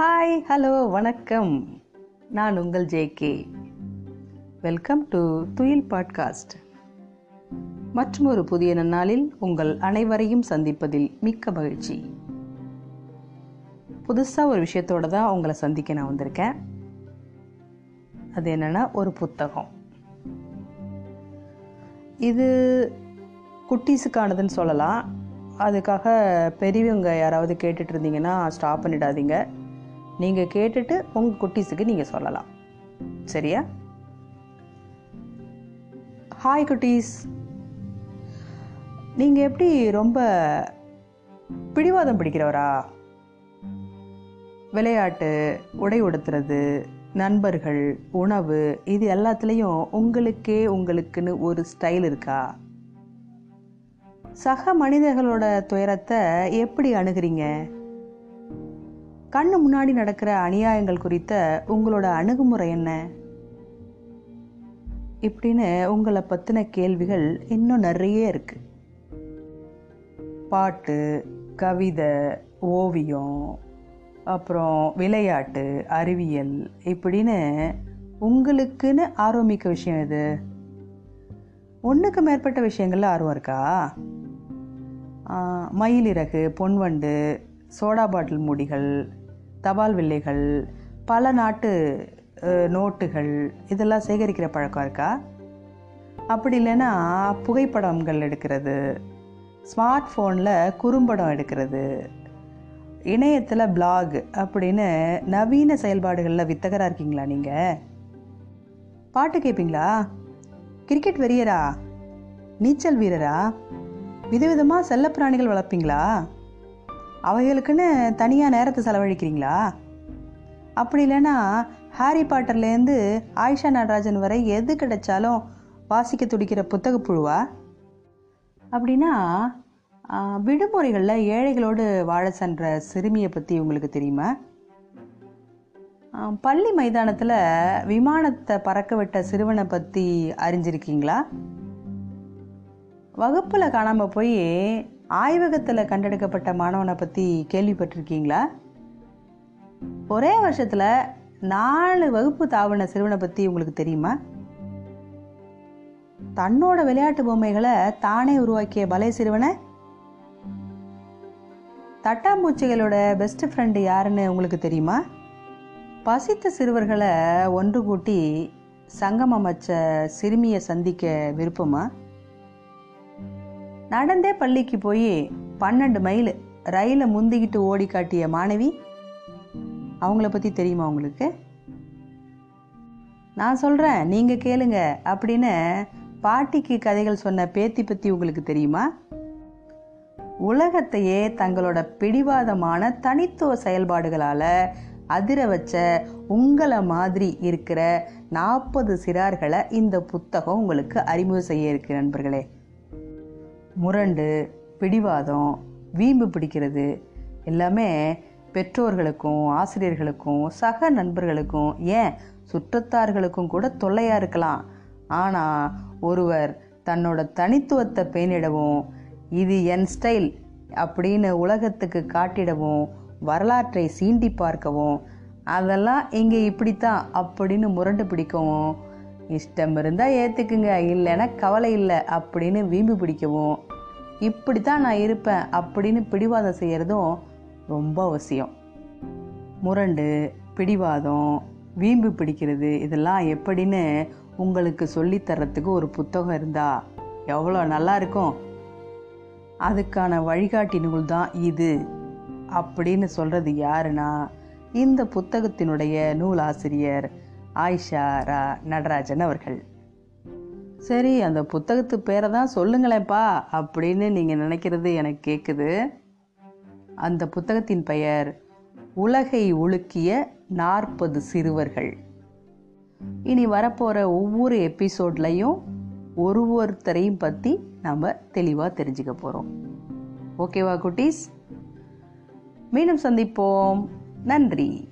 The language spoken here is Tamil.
ஹாய் ஹலோ வணக்கம். நான் உங்கள் JK welcome to Thuyil podcast மற்றும் ஒரு புதிய நன்னாளில் உங்கள் அனைவரையும் சந்திப்பதில் மிக்க மகிழ்ச்சி. புதுசாக ஒரு விஷயத்தோட தான் உங்களை சந்திக்க நான் வந்திருக்கேன். அது என்னென்னா ஒரு புத்தகம். இது குட்டீஸுக்கானதுன்னு சொல்லலாம். அதுக்காக பெரியவங்க யாராவது கேட்டுட்டு இருந்தீங்கன்னா ஸ்டாப் பண்ணிடாதீங்க. நீங்கள் கேட்டுட்டு உங்கள் குட்டீஸுக்கு நீங்கள் சொல்லலாம். சரியா? ஹாய் குட்டீஸ். நீங்கள் எப்படி ரொம்ப பிடிவாதம் பிடிக்கிறவரா? விளையாட்டு உடை உடுத்துறது நண்பர்கள் உணவு இது எல்லாத்துலேயும் உங்களுக்கே உங்களுக்குன்னு ஒரு ஸ்டைல் இருக்கா? சக மனிதர்களோட துயரத்தை எப்படி அணுகிறீங்க? கண்ணு முன்னாடி நடக்கிற அநியாயங்கள் குறித்த உங்களோட அணுகுமுறை என்ன? இப்படின்னு உங்களை பற்றின கேள்விகள் இன்னும் நிறைய இருக்கு. பாட்டு கவிதை ஓவியம் அப்புறம் விளையாட்டு அறிவியல் இப்படின்னு உங்களுக்குன்னு ஆர்வமிக்க விஷயம் இது ஒன்றுக்கு மேற்பட்ட விஷயங்கள்ல ஆர்வம் இருக்கா? மயிலிறகு பொன்வண்டு சோடா பாட்டில் மூடிகள் தபால் வில்லைகள் பல நாட்டு நோட்டுகள் இதெல்லாம் சேகரிக்கிற பழக்கம் இருக்கா? அப்படி இல்லைன்னா புகைப்படங்கள் எடுக்கிறது ஸ்மார்ட் ஃபோனில் குறும்படம் எடுக்கிறது இணையத்தில் பிளாக் அப்படின்னு நவீன செயல்பாடுகளில் வித்தகராக இருக்கீங்களா நீங்கள் பாட்டு கேட்பீங்களா கிரிக்கெட் வெறியரா? நீச்சல் வீரரா? விதவிதமாக செல்லப்பிராணிகள் வளர்ப்பீங்களா? அவைகளுக்குன்னு தனியாக நேரத்தை செலவழிக்கிறீங்களா? அப்படி இல்லைன்னா ஹாரி பாட்டர்லேருந்து ஆயிஷா நடராஜன் வரை எது கிடைச்சாலும் வாசிக்க துடிக்கிற புத்தக புழுவா? அப்படின்னா விடுமுறைகளில் ஏழைகளோடு வாழ சென்ற சிறுமியை பற்றி உங்களுக்கு தெரியுமா? பள்ளி மைதானத்தில் விமானத்தை பறக்க விட்ட சிறுவனை பற்றி அறிஞ்சிருக்கீங்களா? வகுப்பில் காணாமல் போய் ஆய்வகத்தில் கண்டெடுக்கப்பட்ட மாணவனை பற்றி கேள்விப்பட்டிருக்கீங்களா? ஒரே வருஷத்தில் நாலு வகுப்பு தாவன சிறுவனை பற்றி உங்களுக்கு தெரியுமா? தன்னோட விளையாட்டு பொம்மைகளை தானே உருவாக்கிய பலே சிறுவனை? தட்டாம்பூச்சிகளோட பெஸ்ட் ஃப்ரெண்டு யாருன்னு உங்களுக்கு தெரியுமா? பசித்த சிறுவர்களை ஒன்று கூட்டி சங்கம் அமைச்ச சிறுமியை சந்திக்க விருப்பமா? நடந்தே பள்ளிக்கு போய் பன்னெண்டு மைல் ரயிலை முந்திக்கிட்டு ஓடி காட்டிய மாணவி அவங்கள பற்றி தெரியுமா உங்களுக்கு? நான் சொல்கிறேன் நீங்கள் கேளுங்க அப்படின்னு பாட்டிக்கு கதைகள் சொன்ன பேத்தி பற்றி உங்களுக்கு தெரியுமா? உலகத்தையே தங்களோட பிடிவாதமான தனித்துவ செயல்பாடுகளால் அதிர வச்ச உங்களை மாதிரி இருக்கிற நாற்பது சிறார்களை இந்த புத்தகம் உங்களுக்கு அறிமுகம் செய்ய இருக்கு நண்பர்களே. முரண்டு பிடிவாதம் வீம்பு பிடிக்கிறது எல்லாமே பெற்றோர்களுக்கும் ஆசிரியர்களுக்கும் சக நண்பர்களுக்கும் ஏன்? சுற்றத்தார்களுக்கும் கூட தொல்லையாக இருக்கலாம். ஆனால் ஒருவர் தன்னோட தனித்துவத்தை பேணிடவும் இது என் ஸ்டைல் அப்படின்னு உலகத்துக்கு காட்டிடவும் வரலாற்றை சீண்டி பார்க்கவும் அதெல்லாம் இங்கே இப்படித்தான் அப்படின்னு முரண்டு பிடிக்கவும் இஷ்டம் இருந்தால் ஏற்றுக்குங்க இல்லைன்னா கவலை இல்லை அப்படின்னு வீம்பு பிடிக்கவும் இப்படி தான் நான் இருப்பேன் அப்படின்னு பிடிவாதம் செய்கிறதும் ரொம்ப அவசியம். முரண்டு பிடிவாதம் வீம்பு பிடிக்கிறது இதெல்லாம் எப்படின்னு உங்களுக்கு சொல்லித்தரத்துக்கு ஒரு புத்தகம் இருந்தா எவ்வளோ நல்லா இருக்கும். அதுக்கான வழிகாட்டி நூல் தான் இது அப்படின்னு சொல்கிறது யாருன்னா இந்த புத்தகத்தினுடைய நூலாசிரியர் ஆயிஷா ரா நடராஜன் அவர்கள். சரி அந்த புத்தகத்து பேரை தான் சொல்லுங்களேப்பா அப்படின்னு நீங்கள் நினைக்கிறது எனக்கு கேட்குது அந்த புத்தகத்தின் பெயர் உலகை உலுக்கிய நாற்பது சிறுவர்கள். இனி வரப்போகிற ஒவ்வொரு எபிசோட்லையும் ஒரு ஒருத்தரையும் பற்றி நம்ம தெளிவாக தெரிஞ்சுக்க போகிறோம் ஓகேவா குட்டீஸ்? மீண்டும் சந்திப்போம். நன்றி.